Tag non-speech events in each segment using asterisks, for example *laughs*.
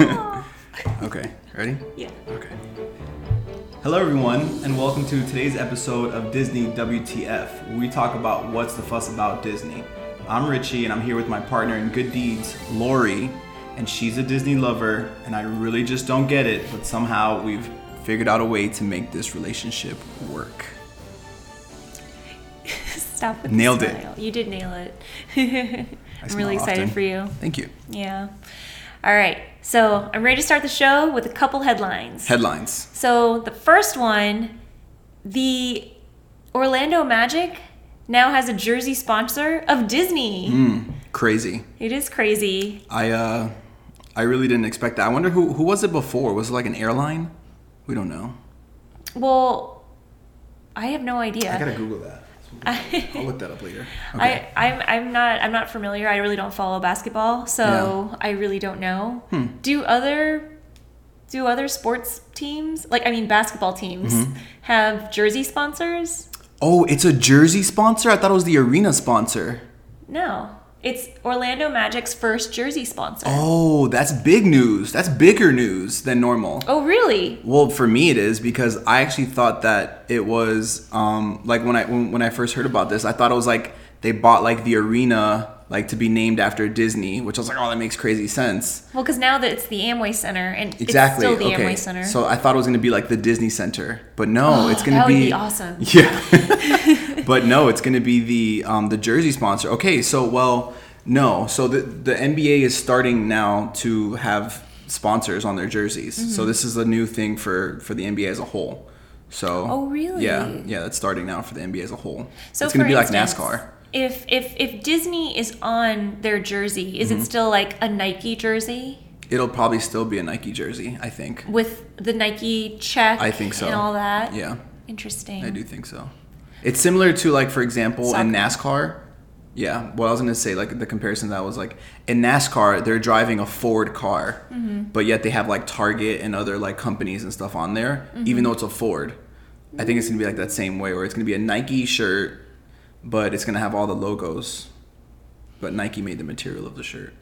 *laughs* okay, ready? Yeah. Okay. Hello, everyone, and welcome to today's episode of Disney WTF, where we talk about what's the fuss about Disney. I'm Richie, and I'm here with my partner in good deeds, Lori, and she's a Disney lover, and I really just don't get it, but somehow we've figured out a way to make this relationship work. *laughs* Stop with Nailed it. You did nail it. *laughs* I'm really excited often. for you. Thank you. Yeah. All right. So I'm ready to start the show with a couple headlines. Headlines. so the first one, the Orlando Magic now has a jersey sponsor of Disney. Mm, crazy. It is crazy. I uh, I really didn't expect that. I wonder who who was it before? Was it like an airline? We don't know. Well, I have no idea. I gotta Google that. I'll look that up later. *laughs* Okay. I, I'm I'm not I'm not familiar. I really don't follow basketball, so I really don't know. Hmm. Do other do other sports teams, like I mean basketball teams, Mm-hmm. have jersey sponsors? oh, it's a jersey sponsor. I thought it was the arena sponsor. No, it's Orlando Magic's first jersey sponsor. Oh, that's big news. That's bigger news than normal. Oh, really? Well, for me it is because I actually thought that it was um, like when I when, when I first heard about this, I thought it was like they bought like the arena like to be named after Disney, which I was like, oh, that makes crazy sense. Well, because now that it's the Amway Center and Exactly. it's still the okay. Amway Center. So I thought it was gonna be like the Disney Center, but no, it's *gasps* gonna be, be awesome. *laughs* Yeah. *laughs* *laughs* but no, it's gonna be the um, the jersey sponsor. Okay, so well, no, so the the NBA is starting now to have sponsors on their jerseys. Mm-hmm. So this is a new thing for for the NBA as a whole. So Oh, really? Yeah, yeah, that's starting now for the NBA as a whole. So it's gonna be instance, like NASCAR. If if if Disney is on their jersey, is Mm-hmm. it still like a Nike jersey? It'll probably still be a Nike jersey, I think. with the Nike check I think so. and all that. Yeah. Interesting. I do think so. It's similar to like for example in NASCAR. Yeah, what I was gonna say, like the comparison that was like in NASCAR, they're driving a Ford car, Mm-hmm. but yet they have like Target and other like companies and stuff on there, Mm-hmm. even though it's a Ford. I think it's gonna be like that same way, where it's gonna be a Nike shirt, but it's gonna have all the logos, but Nike made the material of the shirt.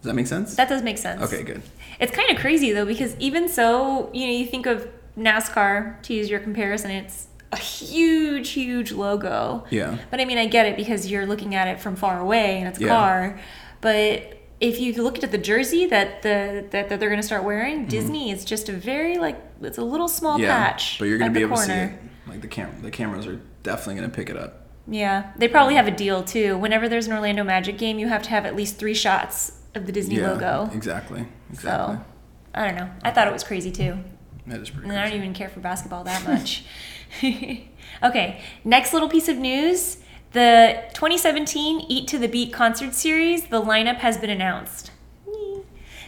Does that make sense? That does make sense. okay, good. It's kind of crazy though because even so, you know, you think of NASCAR to use your comparison, it's a huge, huge logo. Yeah. But I mean, I get it because you're looking at it from far away and it's a Yeah. car. But if you looked at the jersey that the that, that they're going to start wearing, Disney is just a very like it's a little small Mm-hmm. Yeah, patch. but you're gonna at be able to see it. Like the cam, the cameras are definitely gonna pick it up. Yeah, they probably have a deal too. Whenever there's an Orlando Magic game, you have to have at least three shots of the Disney yeah, logo. Exactly. Exactly. So, I don't know. I thought it was crazy too. That is pretty And I don't even care for basketball that much. *laughs* *laughs* okay, next little piece of news. The 2017 Eat to the Beat concert series, the lineup has been announced.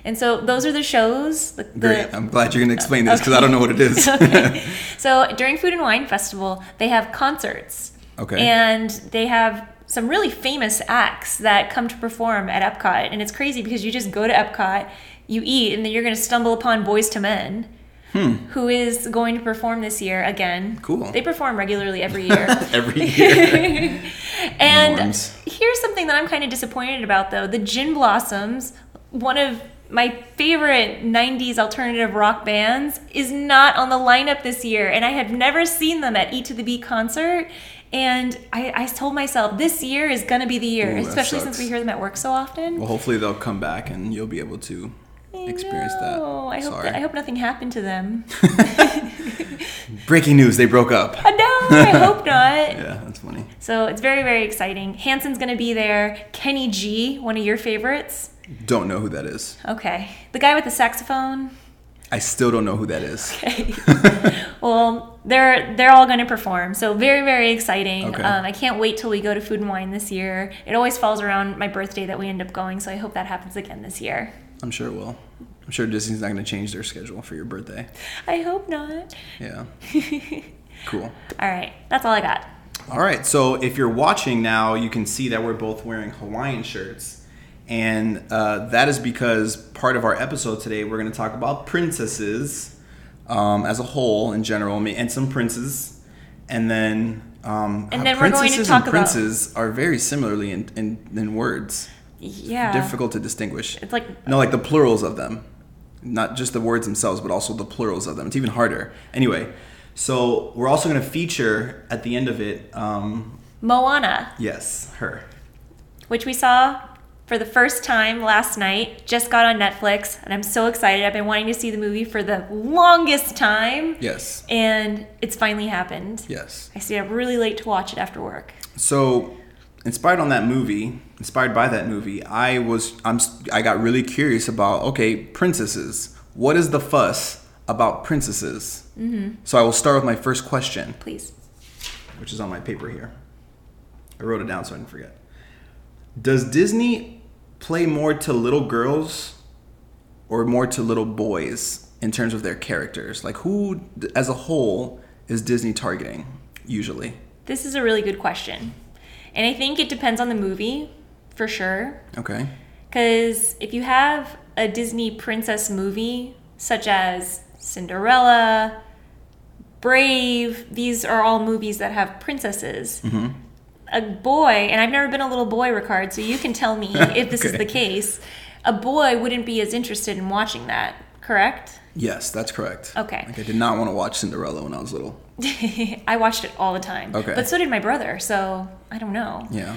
And so those are the shows. The, Great. I'm glad you're going to explain this because I don't know what it is. *laughs* okay. *laughs* So during Food and Wine Festival, they have concerts. Okay. And they have some really famous acts that come to perform at Epcot. And it's crazy because you just go to Epcot, you eat, and then you're going to stumble upon Boyz II Men, who is going to perform this year again. Hmm. Cool. They perform regularly every *laughs* year. Every year. *laughs* And Norms. here's something that I'm kind of disappointed about, though. The Gin Blossoms, one of my favorite 90s alternative rock bands, is not on the lineup this year. And I have never seen them at Eat to the Beat concert. And I, I told myself this year is going to be the year, Ooh, especially since we hear them at work so often. well, hopefully they'll come back and you'll be able to experience that. No, I hope, Sorry. that, I hope nothing happened to them. *laughs* *laughs* Breaking news: They broke up. Uh, no, I *laughs* hope not. Yeah, that's funny. So it's very, very exciting. Hanson's going to be there. Kenny G, one of your favorites. Don't know who that is. Okay. The guy with the saxophone. I still don't know who that is. Okay. well, they're they're all going to perform. So very very exciting. Okay. Um, I can't wait till we go to Food and Wine this year. It always falls around my birthday that we end up going, so I hope that happens again this year. I'm sure it will. I'm sure Disney's not going to change their schedule for your birthday. I hope not. Yeah. *laughs* cool. All right. That's all I got. All right, so if you're watching now, you can see that we're both wearing Hawaiian shirts. And uh, that is because part of our episode today, we're going to talk about princesses um, as a whole in general, and some princes. And then, um, And then we're going to princesses and about- princes are very similarly in, in, in words. Yeah. Difficult to distinguish. It's like No, like the plurals of them. Not just the words themselves, but also the plurals of them. It's even harder. Anyway, so we're also going to feature at the end of it. Um, Moana, yes, her. which we saw for the first time last night, just got on Netflix, and I'm so excited. I've been wanting to see the movie for the longest time, Yes. and it's finally happened. Yes. I stayed up really late to watch it after work. So, inspired on that movie, inspired by that movie, I was I'm I got really curious about okay, princesses. What is the fuss about princesses? Mm-hmm. So I will start with my first question, Please. which is on my paper here. I wrote it down so I didn't forget. Does Disney play more to little girls or more to little boys in terms of their characters? Like who as a whole is Disney targeting usually? This is a really good question. And I think it depends on the movie, for sure. Okay. Because if you have a Disney princess movie, such as Cinderella, Brave, these are all movies that have princesses. Mm-hmm. A boy, and I've never been a little boy, Ricard, so you can tell me *laughs* if this is the case. A boy wouldn't be as interested in watching that, correct? Yes, that's correct. Okay. Like I did not want to watch Cinderella when I was little. *laughs* I watched it all the time. Okay. But so did my brother, so I don't know. Yeah.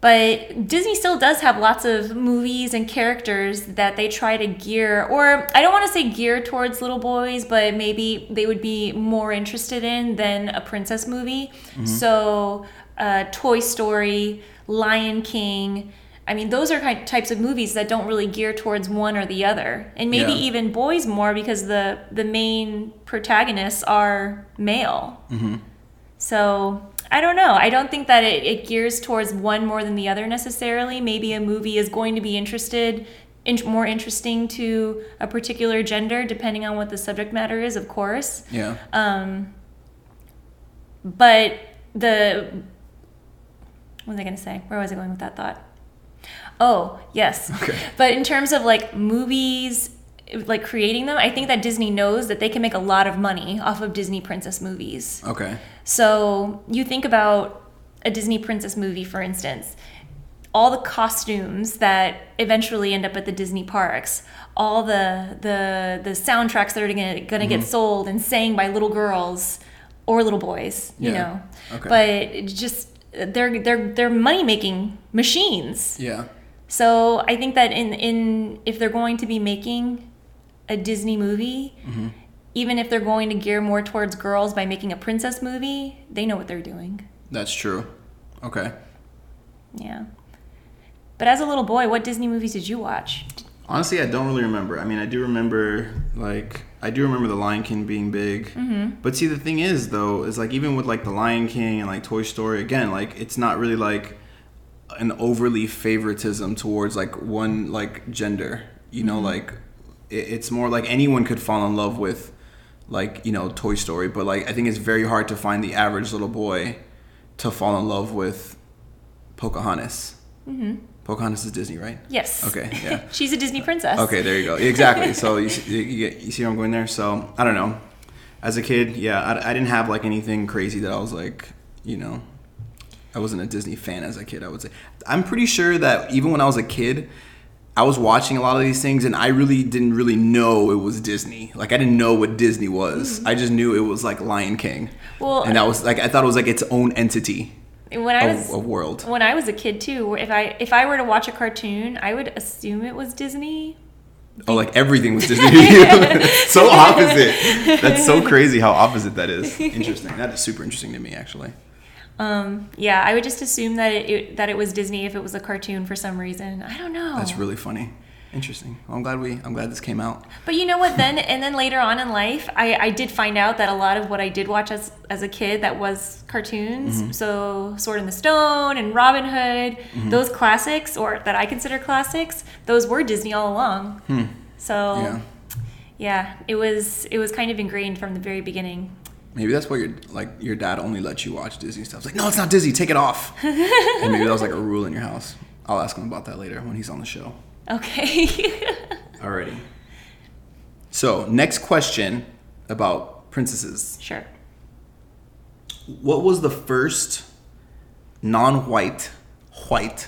But Disney still does have lots of movies and characters that they try to gear, or I don't want to say gear towards little boys, but maybe they would be more interested in than a princess movie. So, uh, Toy Story, Lion King. I mean, those are kind types of movies that don't really gear towards one or the other, and maybe Yeah. even boys more because the the main protagonists are male. So I don't know. I don't think that it, it gears towards one more than the other necessarily. Maybe a movie is going to be interested, in, more interesting to a particular gender, depending on what the subject matter is, of course. Yeah. Um, but the what was I going to say? Where was I going with that thought? Oh, yes. Okay. But in terms of like movies, like creating them, I think that Disney knows that they can make a lot of money off of Disney princess movies. Okay. So you think about a Disney princess movie, for instance, all the costumes that eventually end up at the Disney parks, all the the the soundtracks that are gonna, gonna get mm-hmm. sold and sang by little girls or little boys, you Yeah. know. Okay. But just they're they're they're money making machines. Yeah. So I think that in in if they're going to be making a Disney movie, Mm-hmm. even if they're going to gear more towards girls by making a princess movie, they know what they're doing. That's true. Okay. Yeah. But as a little boy, what Disney movies did you watch? Honestly, I don't really remember. I mean, I do remember like I do remember the Lion King being big. Mm-hmm. But see, the thing is though, is like even with like the Lion King and like Toy Story, again, like it's not really like an overly favoritism towards like one like gender. You know, like it, it's more like anyone could fall in love with like you know Toy Story, but like I think it's very hard to find the average little boy to fall in love with Pocahontas. Mm-hmm. Pocahontas is Disney, right? Yes. Okay, *laughs* yeah. She's a Disney princess. Okay, there you go. Exactly. *laughs* So you, see- you, you see where I'm going there. So I don't know. As a kid, yeah, I, I didn't have like anything crazy that I was like, you know, I wasn't a Disney fan as a kid. I would say. I'm pretty sure that even when I was a kid, I was watching a lot of these things, and I really didn't really know it was Disney. Like I didn't know what Disney was. I just knew it was like Lion King. Mm-hmm. Well, and that was like I thought it was like its own entity when I was of, of world. when I was a kid too, if I if I were to watch a cartoon, I would assume it was Disney. Oh, like everything was Disney. *laughs* *laughs* so opposite. That's so *laughs* crazy how opposite that is. Interesting. That is super interesting to me, actually. Um, yeah, I would just assume that it, it that it was Disney if it was a cartoon for some reason. I don't know. That's really funny. Interesting. Well, I'm glad we. I'm glad this came out. But you know what? Then and then later on in life, I, I did find out that a lot of what I did watch as as a kid that was cartoons. Mm-hmm. So Sword in the Stone and Robin Hood, Mm-hmm. those classics or that I consider classics, those were Disney all along. So Hmm. Yeah. yeah, it was it was kind of ingrained from the very beginning. Maybe that's why your like your dad only lets you watch Disney stuff. It's like, no, it's not Disney. Take it off. *laughs* and maybe that was like a rule in your house. I'll ask him about that later when he's on the show. Okay. *laughs* Alrighty. So next question about princesses. sure. What was the first non-white white?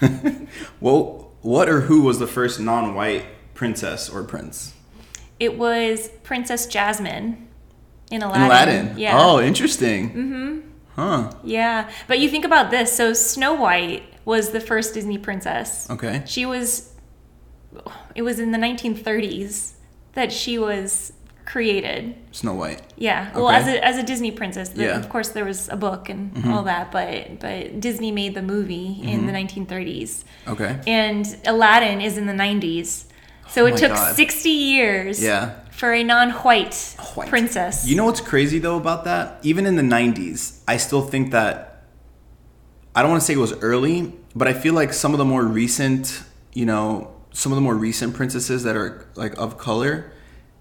*laughs* what what or who was the first non-white princess or prince? It was Princess Jasmine in Aladdin. In Aladdin. Yeah. Oh, interesting. Mm-hmm. Huh. Yeah. But you think about this. So Snow White was the first Disney princess. Okay. She was, it was in the 1930s that she was created. Snow White. Yeah. Well, as a, as a Disney princess, the, Yeah. Mm-hmm. of course there was a book and all that, but but Disney made the movie in the 1930s, Okay. and Aladdin is in the 90s. So Oh it took God. 60 years Yeah. For a non-white White. princess. You know what's crazy though about that? Even in the 90s, I still think that I don't want to say it was early, but I feel like some of the more recent, you know, some of the more recent princesses that are like of color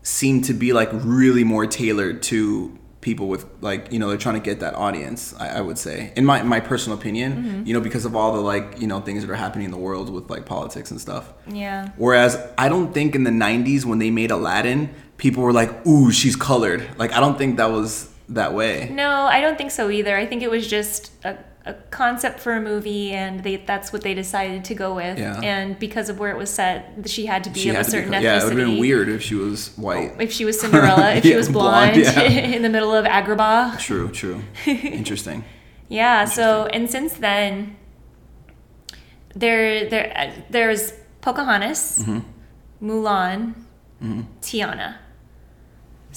seem to be like really more tailored to people with like you know they're trying to get that audience I, I would say in my my personal opinion Mm-hmm. you know because of all the like you know things that are happening in the world with like politics and stuff yeah. Whereas I don't think in the 90s when they made Aladdin, people were like, ooh, she's colored. Like, I don't think that was that way. No, I don't think so either. I think it was just a, a concept for a movie, and they, that's what they decided to go with. Yeah. And because of where it was set, she had to be She of a be, certain ethnicity. yeah, it would have been weird if she was white. If she was Cinderella, *laughs* if she was blonde, blonde, yeah. *laughs* in the middle of Agrabah. True, true. *laughs* Interesting. Yeah. So and since then, there there uh, there's Pocahontas, Mm-hmm. Mulan, Tiana.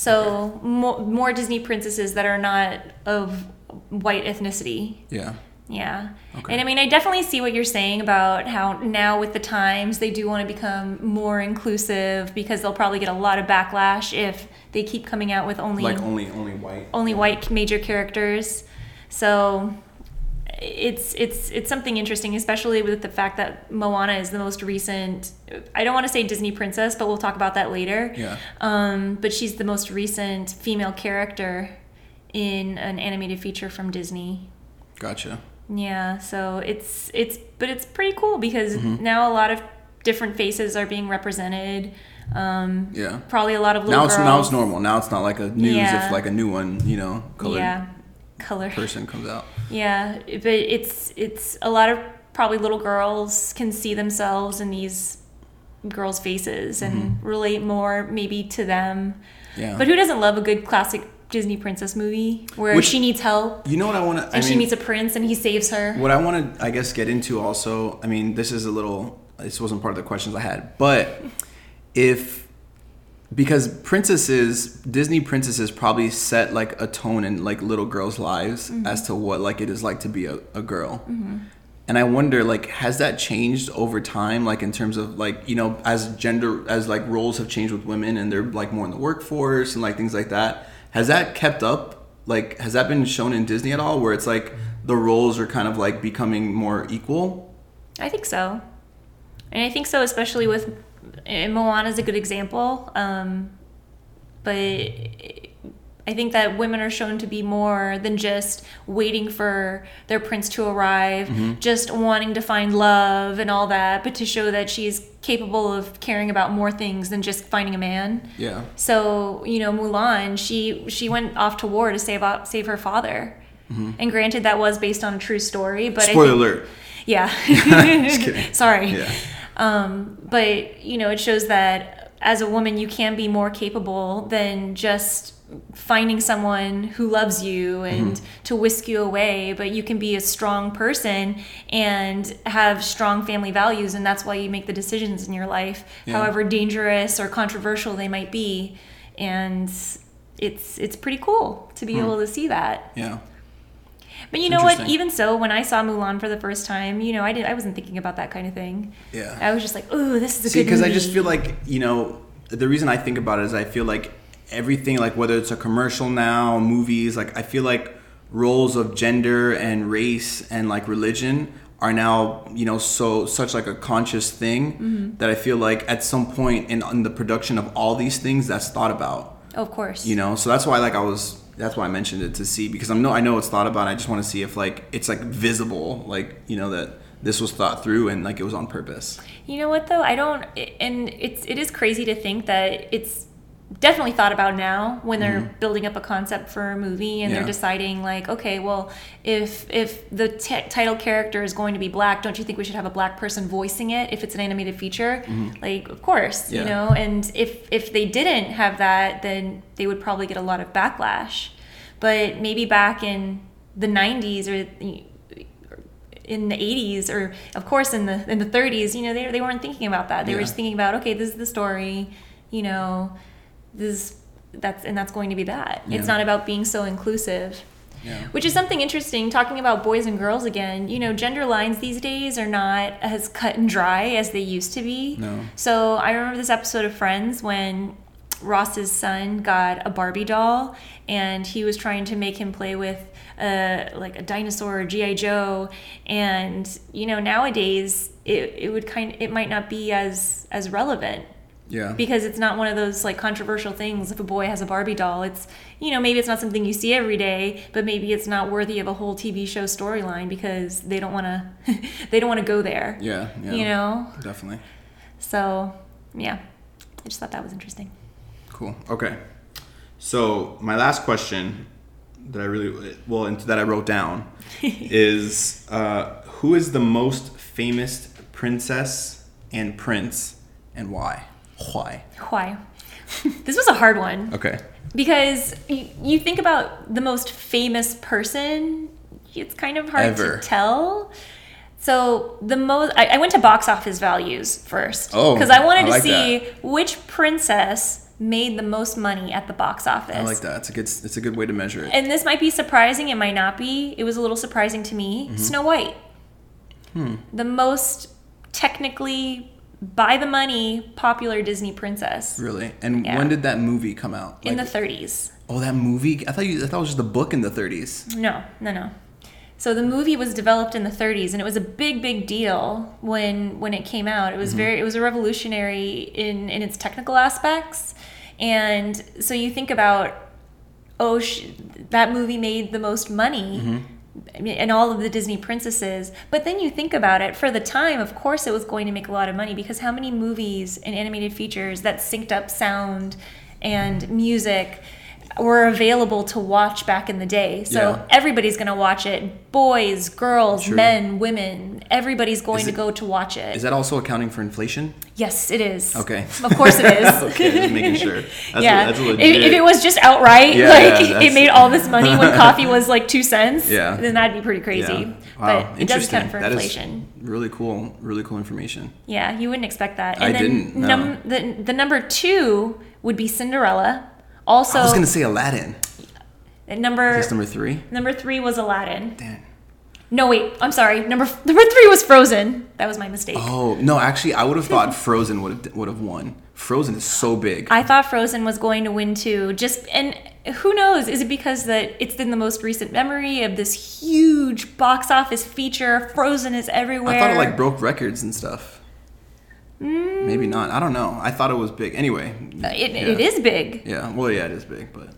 So mo- more Disney princesses that are not of white ethnicity. Yeah. Yeah. Okay. And I mean, I definitely see what you're saying about how now with the times they do want to become more inclusive because they'll probably get a lot of backlash if they keep coming out with only Like only only white. only white major characters. So it's it's it's something interesting, especially with the fact that Moana is the most recent. I don't want to say Disney princess, but we'll talk about that later. Yeah. Um, but she's the most recent female character in an animated feature from Disney. Gotcha. Yeah, so it's it's but it's pretty cool because Mm-hmm. now a lot of different faces are being represented. Um, Yeah. probably a lot of little Now it's girls. now it's normal. Now it's not like a news Yeah. if like a new one, you know, colored Yeah, color. person comes out. Yeah, but it's it's a lot of probably little girls can see themselves in these girls' faces and relate more maybe to them. Mm-hmm. Yeah. But who doesn't love a good classic Disney princess movie where Which- she needs help you know what I want to and she meets a prince and he saves her? What I want to, I guess, get into also, I mean, this is a little, this wasn't part of the questions I had, but if, because princesses, Disney princesses probably set like a tone in like little girls' lives mm-hmm. as to what like it is like to be a, a girl. Mm-hmm. And I wonder, like, has that changed over time? Like, in terms of, like, you know, as gender, as like roles have changed with women and they're like more in the workforce and like things like that. Has that kept up? Like, has that been shown in Disney at all where it's like the roles are kind of like becoming more equal? I think so. And I think so, especially with and Moana is a good example. Um, but I think that women are shown to be more than just waiting for their prince to arrive, mm-hmm. just wanting to find love and all that, but to show that she's capable of caring about more things than just finding a man. Yeah. So you know, Mulan, she she went off to war to save out, save her father. Mm-hmm. And granted, that was based on a true story, but Spoiler think, alert. yeah. *laughs* Just kidding. *laughs* Sorry. Yeah. Um, but you know, it shows that as a woman, you can be more capable than just finding someone who loves you and Mm-hmm. to whisk you away. But you can be a strong person and have strong family values, and that's why you make the decisions in your life, Yeah. however dangerous or controversial they might be. And it's it's pretty cool to be Hmm. able to see that. Yeah. But you know what? Even so, when I saw Mulan for the first time, you know, I didn't. I wasn't thinking about that kind of thing. Yeah. I was just like, "Ooh, this is a See, good because. I just feel like you know the reason I think about it is I feel like everything, like whether it's a commercial now, movies, like I feel like roles of gender and race and like religion are now you know so such like a conscious thing Mm-hmm. that I feel like at some point in, in the production of all these things that's thought about of course. you know so that's why like i was that's why i mentioned it to see because i'm no i know it's thought about i just want to see if like it's like visible like you know that this was thought through and like it was on purpose You know what though? I don't, and it's it is crazy to think that it's definitely thought about now when they're building up a concept for a movie and Mm-hmm. Yeah. they're deciding like okay well if if the t- title character is going to be black don't you think we should have a black person voicing it if it's an animated feature like of course Mm-hmm. Yeah. you know and if if they didn't have that then they would probably get a lot of backlash but maybe back in the 90s or in the 80s or of course in the in the 30s you know they, they weren't thinking about that they were just thinking about okay this is the story you know this that's and that's going to be that Yeah. it's not about being so inclusive Yeah. which is something interesting talking about boys and girls again you know gender lines these days are not as cut and dry as they used to be No. so i remember this episode of friends when ross's son got a barbie doll and he was trying to make him play with uh, like a dinosaur or gi joe and you know nowadays it, it would kind it might not be as as relevant Yeah. because it's not one of those like controversial things if a boy has a barbie doll it's you know maybe it's not something you see every day but maybe it's not worthy of a whole tv show storyline because they don't want to *laughs* they don't want to go there yeah. Yeah. you know Definitely. so yeah i just thought that was interesting Cool. Okay. So my last question that I really well that I wrote down *laughs* is uh, who is the most famous princess and prince and why? Why? why *laughs* this was a hard one Okay. because you, you think about the most famous person it's kind of hard Ever. to tell so the most I, I went to box office values first Oh, because i wanted I to like see which princess made the most money at the box office I like that. It's a good. It's a good way to measure it. and this might be surprising it might not be it was a little surprising to me Mm-hmm. snow white Hmm. the most technically by the money popular disney princess Really. And Yeah. when did that movie come out? in the 30s oh, that movie. I thought you. I thought it was just a book in the 30s. No, no, no. So the movie was developed in the 30s, and it was a big, big deal when when it came out. It was mm-hmm. very, it was a revolutionary in in its technical aspects, and so you think about, oh, sh- that movie made the most money. Mean, And all of the Disney princesses, but then you think about it. For the time, of course, it was going to make a lot of money because how many movies and animated features that synced up sound and music were available to watch back in the day. So Yeah. everybody's going to watch it. Boys, girls, True. men, women. Everybody's going Is to go to watch it. Is that also accounting for inflation? yes, it is. Okay. Of course it is. *laughs* okay, just making sure. *laughs* That's yeah. That's if, if it was just outright, Yeah, like yeah, it made all this money when *laughs* coffee was like two cents, Yeah. then that'd be pretty crazy. Wow. But it does count for That is inflation. really cool. Really cool information. Yeah, you wouldn't expect that. I And then didn't, no. num- the, the number two would be Cinderella. Also, I was gonna say Aladdin. Uh, number Is this number three? number three was Aladdin. Damn. No, wait, I'm sorry. Number number three was Frozen. That was my mistake. Oh no, actually, I would have thought Frozen would have would have won. Frozen is so big. I thought Frozen was going to win too. Just and who knows? Is it because that it's in the most recent memory of this huge box office feature? Frozen is everywhere. I thought it like broke records and stuff. Mm. Maybe not. I don't know. I thought it was big. Anyway. it, yeah. it is big. Yeah. Well, yeah, it is big, but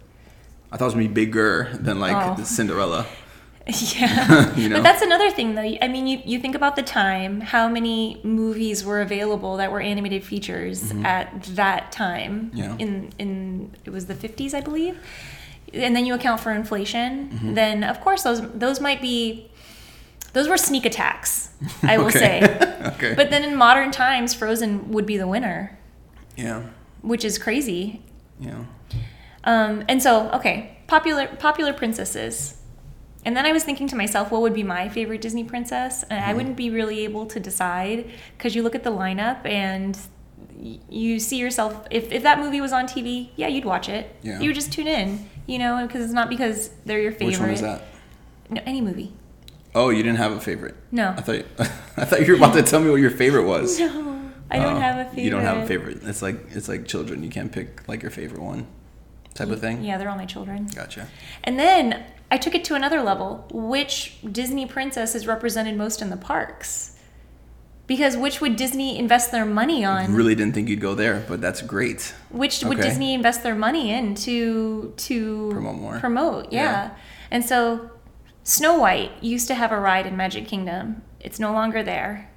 I thought it was gonna be bigger than like Oh. the Cinderella. *laughs* Yeah. *laughs* You know? But that's another thing, though. I mean, you, you think about the time, how many movies were available that were animated features at that time. Mm-hmm. Yeah. In, in, it was the 50s, I believe. And then you account for inflation. Mm-hmm. Then, of course, those, those might be, those were sneak attacks, I will Okay. say. *laughs* okay. But then in modern times, Frozen would be the winner, yeah. which is crazy. Yeah. Um, and so, okay, popular popular princesses. And then I was thinking to myself, what would be my favorite Disney princess? And Mm-hmm. I wouldn't be really able to decide because you look at the lineup and you see yourself. If, if that movie was on TV, yeah, you'd watch it. Yeah. You would just tune in, you know, because it's not because they're your favorite. Which one is that? No, any movie. Oh, you didn't have a favorite. No. I thought *laughs* I thought you were about to tell me what your favorite was. *laughs* No, I don't Oh, have a favorite. You don't have a favorite. It's like it's like children. You can't pick like your favorite one, type of thing. Yeah, they're all my children. Gotcha. And then I took it to another level. Which Disney princess is represented most in the parks? Because which would Disney invest their money on? Really didn't think you'd go there, but that's great. Which would Okay. Disney invest their money in to to Promote more. Promote, yeah. Yeah. And so Snow White used to have a ride in Magic Kingdom. It's no longer there.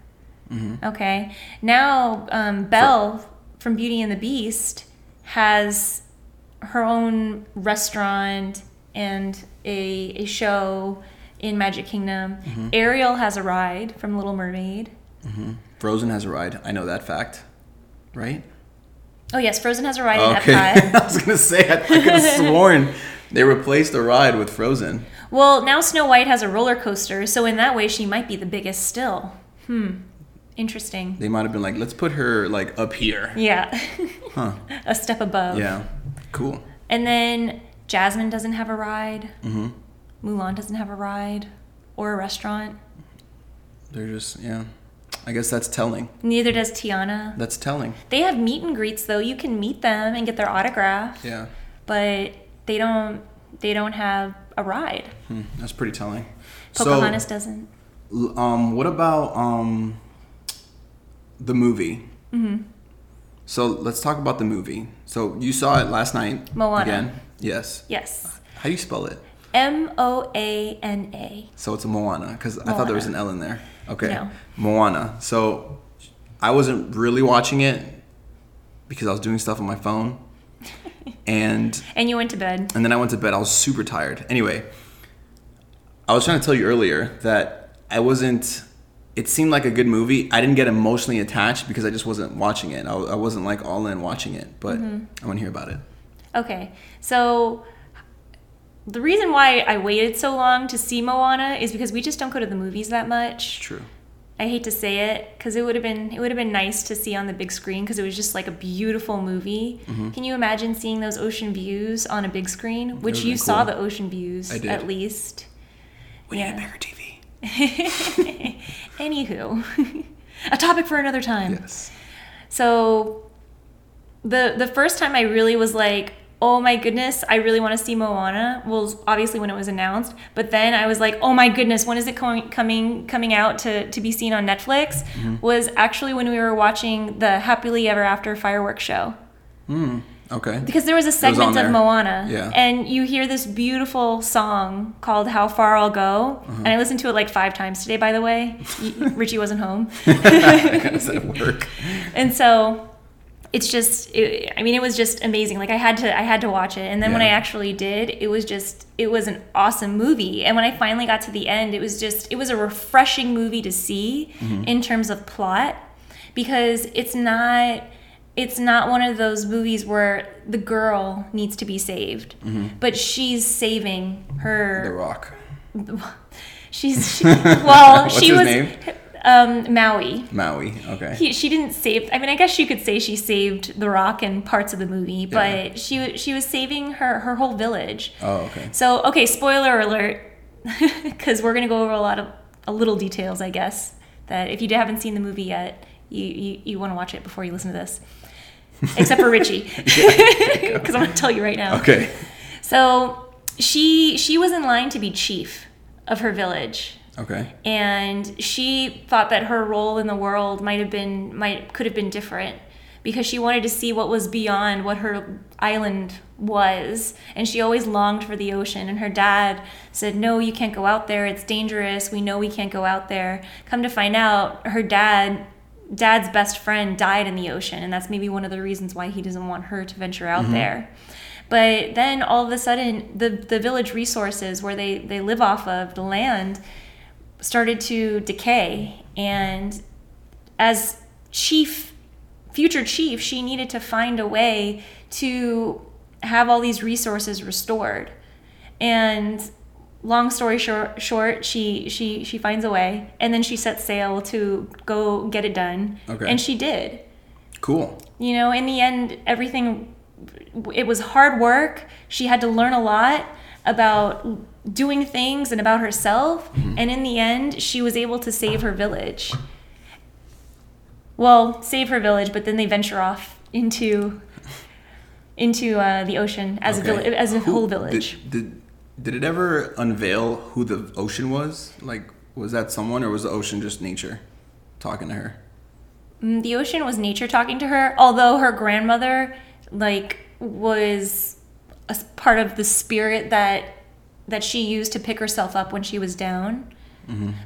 Okay. Now um, Belle from Beauty and the Beast has her own restaurant and a, a show in Magic Kingdom. Mm-hmm. Ariel has a ride from Little Mermaid. Frozen has a ride. I know that fact. Right? Oh yes, Frozen has a ride Okay. *laughs* in Epcot. I was gonna say I, I could have *laughs* sworn they replaced the ride with Frozen. Well, now Snow White has a roller coaster, so in that way she might be the biggest still. Hmm. Interesting. They might have been like, let's put her like up here. Yeah. Huh. *laughs* a step above. Yeah. Cool. And then Jasmine doesn't have a ride. Mm-hmm. Mulan doesn't have a ride or a restaurant. They're just yeah. I guess that's telling. Neither does Tiana. That's telling. They have meet and greets though. You can meet them and get their autograph, Yeah. but they don't they don't have a ride. Hmm. That's pretty telling. Pocahontas doesn't. Um, what about um, the movie? Mm-hmm. So let's talk about the movie. So you saw it last night. Moana. Again. Yes. Yes. How do you spell it? M O A N A. So it's a Moana because I thought there was an L in there. Okay. No. Moana. So I wasn't really watching it because I was doing stuff on my phone, *laughs* and And you went to bed. and then I went to bed. I was super tired. Anyway, I was trying to tell you earlier that I wasn't. It seemed like a good movie. I didn't get emotionally attached because I just wasn't watching it. I, I wasn't like all in watching it. But Mm-hmm. I want to hear about it. Okay. So the reason why I waited so long to see Moana is because we just don't go to the movies that much. True. I hate to say it because it would have been it would have been nice to see on the big screen because it was just like a beautiful movie. Mm-hmm. Can you imagine seeing those ocean views on a big screen? Which you saw cool. the ocean views at least. We need Yeah. a bigger TV. *laughs* Anywho, *laughs* a topic for another time. Yes. So the the first time I really was like, "Oh my goodness, I really want to see Moana." Was obviously when it was announced, but then I was like, "Oh my goodness, when is it coming coming coming out to to be seen on Netflix?" Mm-hmm. Was actually when we were watching the Happily Ever After fireworks show. Hmm. Okay. Because there was a segment on of. Moana, Yeah. and you hear this beautiful song called "How Far I'll Go," Uh-huh. and I listened to it like five times today. By the way, *laughs* Richie wasn't home. I was at work. *laughs* and so it's just it, i mean it was just amazing. Like i had to i had to watch it. And then when i actually did it was just it was an awesome movie. And when i finally got to the end it was just it was a refreshing movie to see mm-hmm. in terms of plot because it's not it's not one of those movies where the girl needs to be saved mm-hmm. but she's saving her The Rock. *laughs* she's she, *laughs* well What's she his was name? Um maui Maui. Okay. he, she didn't save. I mean, I guess you could say she saved The Rock and parts of the movie, but Yeah. she she was saving her her whole village. oh, okay. So okay, spoiler alert, *laughs* because we're gonna go over a lot of a little details, I guess. That if you haven't seen the movie yet, you you, you want to watch it before you listen to this. *laughs* Except for Richie, because *laughs* I'm gonna tell you right now. Okay. So she she was in line to be chief of her village Okay. and she thought that her role in the world might have been might could have been different because she wanted to see what was beyond what her island was. And she always longed for the ocean. And her dad said no you can't go out there. It's dangerous. We know we can't go out there. Come to find out her dad dad's best friend died in the ocean. And that's maybe one of the reasons why he doesn't want her to venture out mm-hmm. there. But then all of a sudden the the village resources where they they live off of the land started to decay. And as chief future chief she needed to find a way to have all these resources restored. And long story short, short she she she finds a way. And then she sets sail to go get it done. Okay. and she did. Cool. you know in the end everything it was hard work. She had to learn a lot about doing things and about herself and in the end she was able to save her village well save her village but then they venture off into into uh, the ocean as a Okay. village as a Who- whole village Did, did did it ever unveil who the ocean was? Like, was that someone, or was the ocean just nature talking to her? Mm, the ocean was nature talking to her although her grandmother like was a part of the spirit that that she used to pick herself up when she was down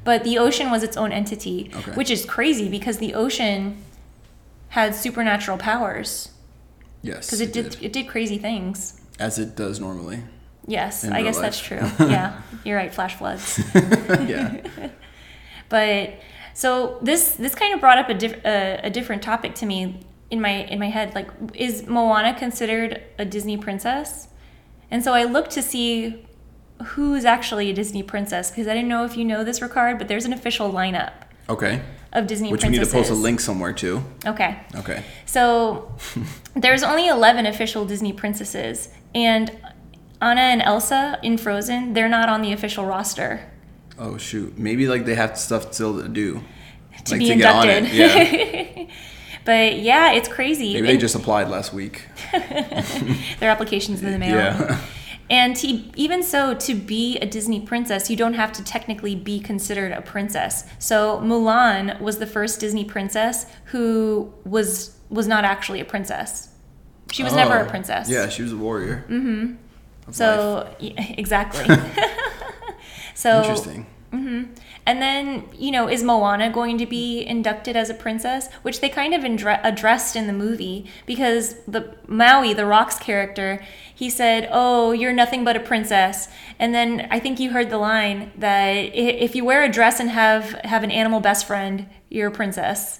but the ocean was its own entity Mm-hmm. Okay. which is crazy because the ocean had supernatural powers Yes. because it did, it did crazy things As it does normally. Yes, I guess life. that's true. yeah, *laughs* you're right. Flash floods. *laughs* yeah. *laughs* But so this this kind of brought up a, diff- a different topic to me in my in my head. Like, is Moana considered a Disney princess? And so I looked to see who's actually a Disney princess because I didn't know if you know this, Ricard, but there's an official lineup Okay. of Disney princesses. Which we need to post a link somewhere too. Okay. Okay. So *laughs* there's only 11 official Disney princesses, and Anna and Elsa in Frozen, they're not on the official roster Oh shoot. Maybe like they have stuff still to do. to Like, be to get on it, inducted. *laughs* but yeah, it's crazy. Maybe they just applied last week. *laughs* their applications in the mail. Yeah. And to, even so, to be a Disney princess, you don't have to technically be considered a princess. So Mulan was the first Disney princess who was was not actually a princess. She was never Oh, a princess. Yeah, she was a warrior. Mm-hmm. So yeah, *laughs* exactly. *laughs* so Interesting. And then, you know, is Moana going to be inducted as a princess? Which they kind of indre- addressed in the movie because the Maui, the Rock's character, he said, "Oh, you're nothing but a princess." And then I think you heard the line that if you wear a dress and have have an animal best friend, you're a princess.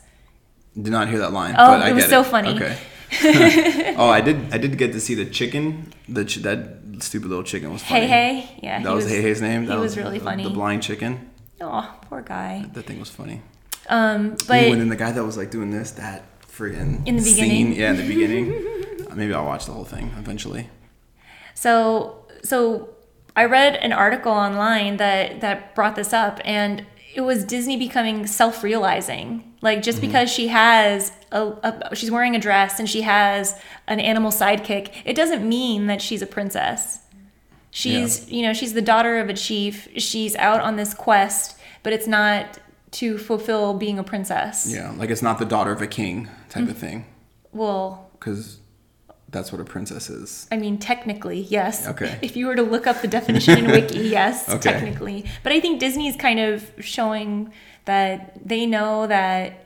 Did not hear that line. Oh, but I it was so funny. Okay. *laughs* oh, I did. I did get to see the chicken. The ch- that stupid little chicken was funny. Hey, hey, yeah, That was, Heihei's name. That he was really the- funny. The blind chicken. Oh, poor guy. That thing was funny. Um, Ooh, but and then the guy that was like doing this, that friggin' In the beginning? Scene, yeah, in the beginning. *laughs* Uh, Maybe I'll watch the whole thing eventually. So so I read an article online that that brought this up and it was Disney becoming self-realizing. Like just because she has a, a she's wearing a dress and she has an animal sidekick, it doesn't mean that she's a princess. She's, you know, she's the daughter of a chief. She's out on this quest, but it's not to fulfill being a princess. Yeah, like it's not the daughter of a king type of mm. thing, Well, because that's what a princess is. I mean, technically, yes. Okay. *laughs* If you were to look up the definition in Wiki, *laughs* yes, Okay. technically. But I think Disney's kind of showing that they know that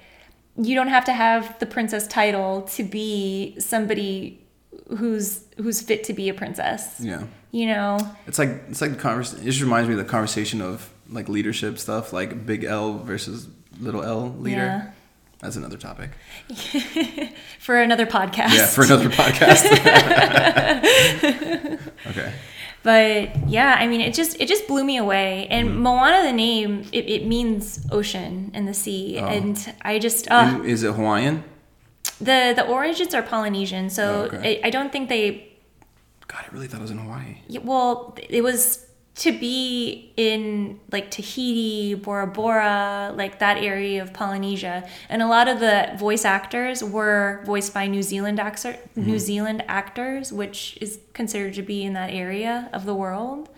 you don't have to have the princess title to be somebody who's who's fit to be a princess. Yeah, You know, it's like it's like the convers. It just reminds me of the conversation of like leadership stuff, like big L versus little L leader. Yeah. That's another topic. *laughs* for another podcast. Yeah, for another podcast. *laughs* okay. But yeah, I mean, it just it just blew me away. And Mm-hmm. Moana, the name, it, it means ocean and the sea, Oh. and I just uh, is it Hawaiian? the the origins are Polynesian, so Oh, okay. I, I don't think they. God, I really thought it was in Hawaii. yeah, Well, it was to be in like Tahiti, Bora Bora, like that area of Polynesia, and a lot of the voice actors were voiced by New Zealand actor, mm-hmm. New Zealand actors, which is considered to be in that area of the world.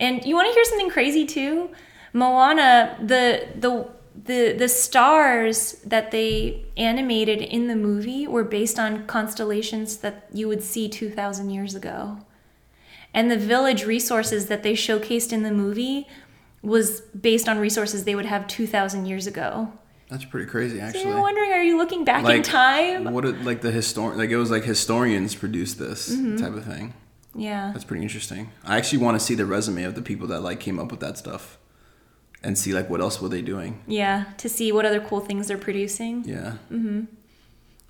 And you want to hear something crazy too? Moana, the the the the stars that they animated in the movie were based on constellations that you would see 2000 years ago. And the village resources that they showcased in the movie was based on resources they would have 2000 years ago. That's pretty crazy, So actually. you're wondering are you looking back in time? What it, like the historian like it was like historians produced this Mm-hmm. type of thing. Yeah. That's pretty interesting. I actually want to see the resume of the people that like came up with that stuff, and see like what else were they doing. Yeah, to see what other cool things they're producing. Yeah. Mm-hmm.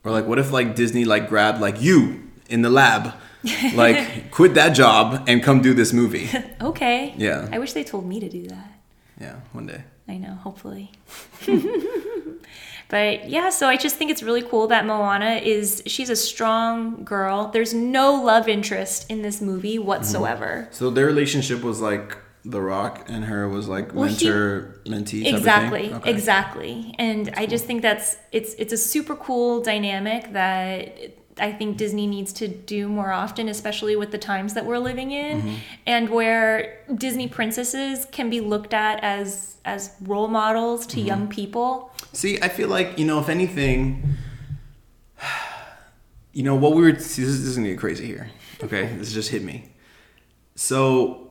Or like, what if like Disney like grabbed like you in the lab, *laughs* like quit that job and come do this movie. *laughs* Okay. Yeah. I wish they told me to do that. Yeah, one day. I know, hopefully. *laughs* but yeah, so I just think it's really cool that Moana is she's a strong girl. There's no love interest in this movie whatsoever. So their relationship was like The Rock and her was like Well, he- mentor mentee. Type Exactly. Okay. Exactly. And I just think that's it's it's a super cool dynamic that I think Disney needs to do more often, especially with the times that we're living in, Mm-hmm. and where Disney princesses can be looked at as as role models Mm-hmm. to young people. See, I feel like you know, if anything, you know what we were. See, this, is, this is gonna get crazy here. Okay, this just hit me. So,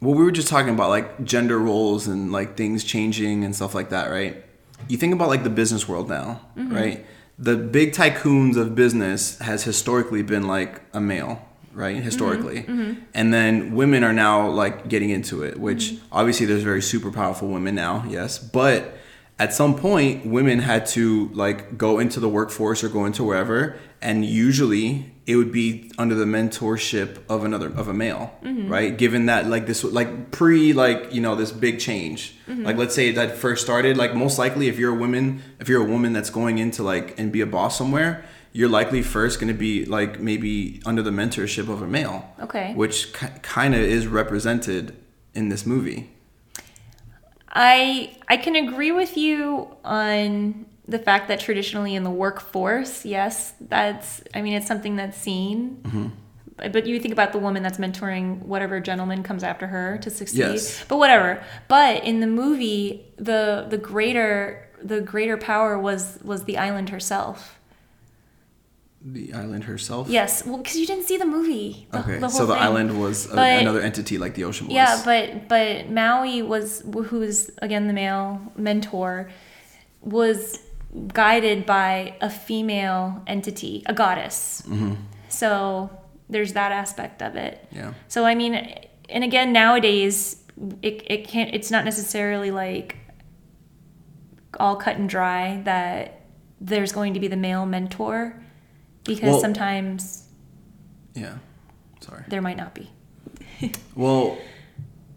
what we were just talking about, like gender roles and like things changing and stuff like that, right? You think about like the business world now, mm-hmm. right? The big tycoons of business has historically been like a male, right? Mm-hmm. Historically. Mm-hmm. And then women are now like getting into it, which obviously there's very super powerful women now, yes. But at some point, women had to like go into the workforce or go into wherever, and usually it would be under the mentorship of another of a male, mm-hmm. right? Given that like this like pre like you know this big change, mm-hmm. like let's say that first started, like most likely if you're a woman, if you're a woman that's going into like and be a boss somewhere, you're likely first going to be like maybe under the mentorship of a male, Okay. which ki- kind of is represented in this movie. I I can agree with you on the fact that traditionally in the workforce, yes, that's I mean it's something that's seen. Mm-hmm. But but you think about the woman that's mentoring whatever gentleman comes after her to succeed. Yes. But whatever. But in the movie, the the greater the greater power was was the island herself. The island herself. Yes, well, because you didn't see the movie. The, Okay, the so the thing. island was a, But- another entity like the ocean was. Yeah, but but Maui was who is again the male mentor was guided by a female entity, a goddess. Mm-hmm. So there's that aspect of it. Yeah. So I mean, and again nowadays it it can't. It's not necessarily like all cut and dry that there's going to be the male mentor because Well- sometimes Yeah. Sorry. there might not be. *laughs* Well,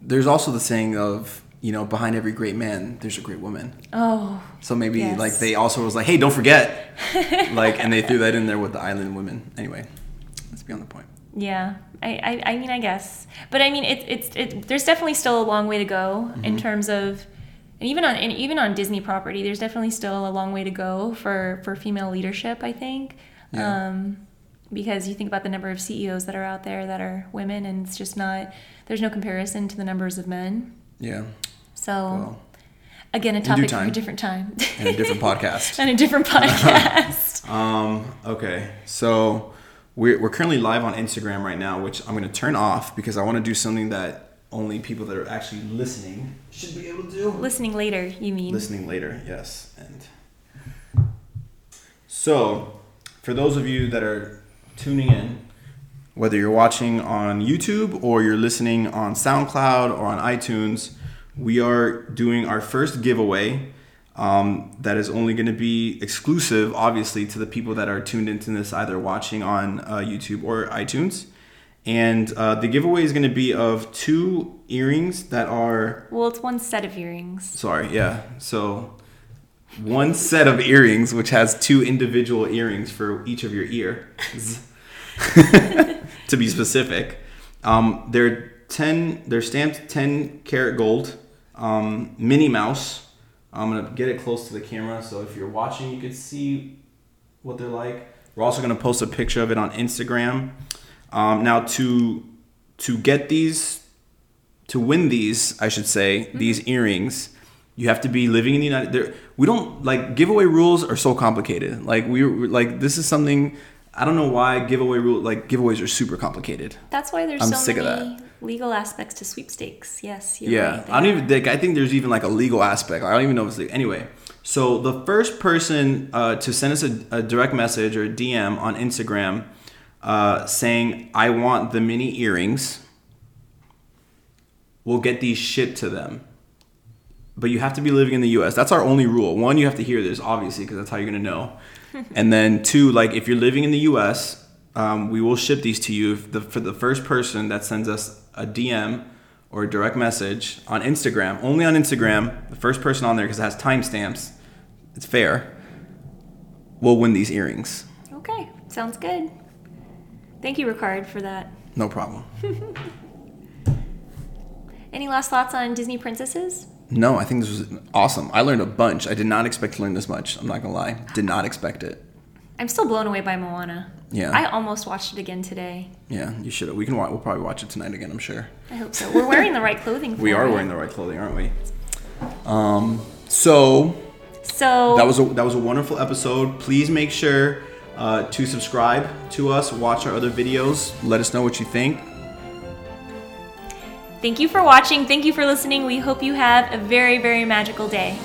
there's also the saying of you know behind every great man there's a great woman. Oh, So maybe Yes. like they also was like, hey, don't forget, *laughs* like, and they threw that in there with the island women. Anyway, let's be on the point. Yeah, I, I, I mean, I guess, but I mean, it's it's it, there's definitely still a long way to go Mm-hmm. in terms of, and even on and even on Disney property, there's definitely still a long way to go for for female leadership. I think, Yeah. um, because you think about the number of CEOs that are out there that are women, and it's just not there's no comparison to the numbers of men. Yeah. So Well, again, a topic for a different time in a different podcast. *laughs* and a different podcast. *laughs* Um. Okay. So we're we're currently live on Instagram right now, which I'm going to turn off because I want to do something that only people that are actually listening should be able to do. Listening later, you mean? listening later yes and so for those of you that are tuning in whether you're watching on youtube or you're listening on soundcloud or on itunes we are doing our first giveaway um, that is only going to be exclusive obviously to the people that are tuned into this either watching on uh, youtube or itunes and uh, the giveaway is going to be of two earrings that are Well, it's one set of earrings. Sorry, yeah. So one set of earrings, which has two individual earrings for each of your ears, *laughs* to be specific. Um, they're ten. They're stamped ten karat gold. Um, Minnie Mouse. I'm gonna get it close to the camera, so if you're watching, you can see what they're like. We're also gonna post a picture of it on Instagram. Um, now to to get these to win these, I should say, these earrings, you have to be living in the United. There, we don't like giveaway rules are so complicated. Like we we're- like this is something I don't know why giveaway rule like giveaways are super complicated. That's why there's I'm so sick of many legal aspects to sweepstakes. Yes, yeah, right I don't even think I think there's even like a legal aspect. I don't even know if it's legal. Anyway, so the first person uh, to send us a, a direct message or a DM on Instagram uh, saying I want the Minnie earrings, we'll get these shipped to them. But you have to be living in the U.S. That's our only rule. One, you have to hear this obviously because that's how you're gonna know. *laughs* and then two, like if you're living in the U.S., um, we will ship these to you if the, for the first person that sends us a DM or a direct message on Instagram. Only on Instagram, the first person on there because it has timestamps. It's fair. Will win these earrings. Okay, sounds good. Thank you, Ricard, for that. No problem. *laughs* Any last thoughts on Disney princesses? No, I think this was awesome. I learned a bunch. I did not expect to learn this much. I'm not gonna lie. Did not expect it. I'm still blown away by Moana. Yeah. I almost watched it again today. Yeah, you should. We can. wa- We'll probably watch it tonight again. I'm sure. I hope so. We're wearing the right clothing. *laughs* For We are it. wearing the right clothing, aren't we? Um. So So that was a that was a wonderful episode. Please make sure uh, to subscribe to us. Watch our other videos. Let us know what you think. Thank you for watching. Thank you for listening. We hope you have a very, very magical day.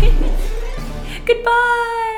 *laughs* Goodbye.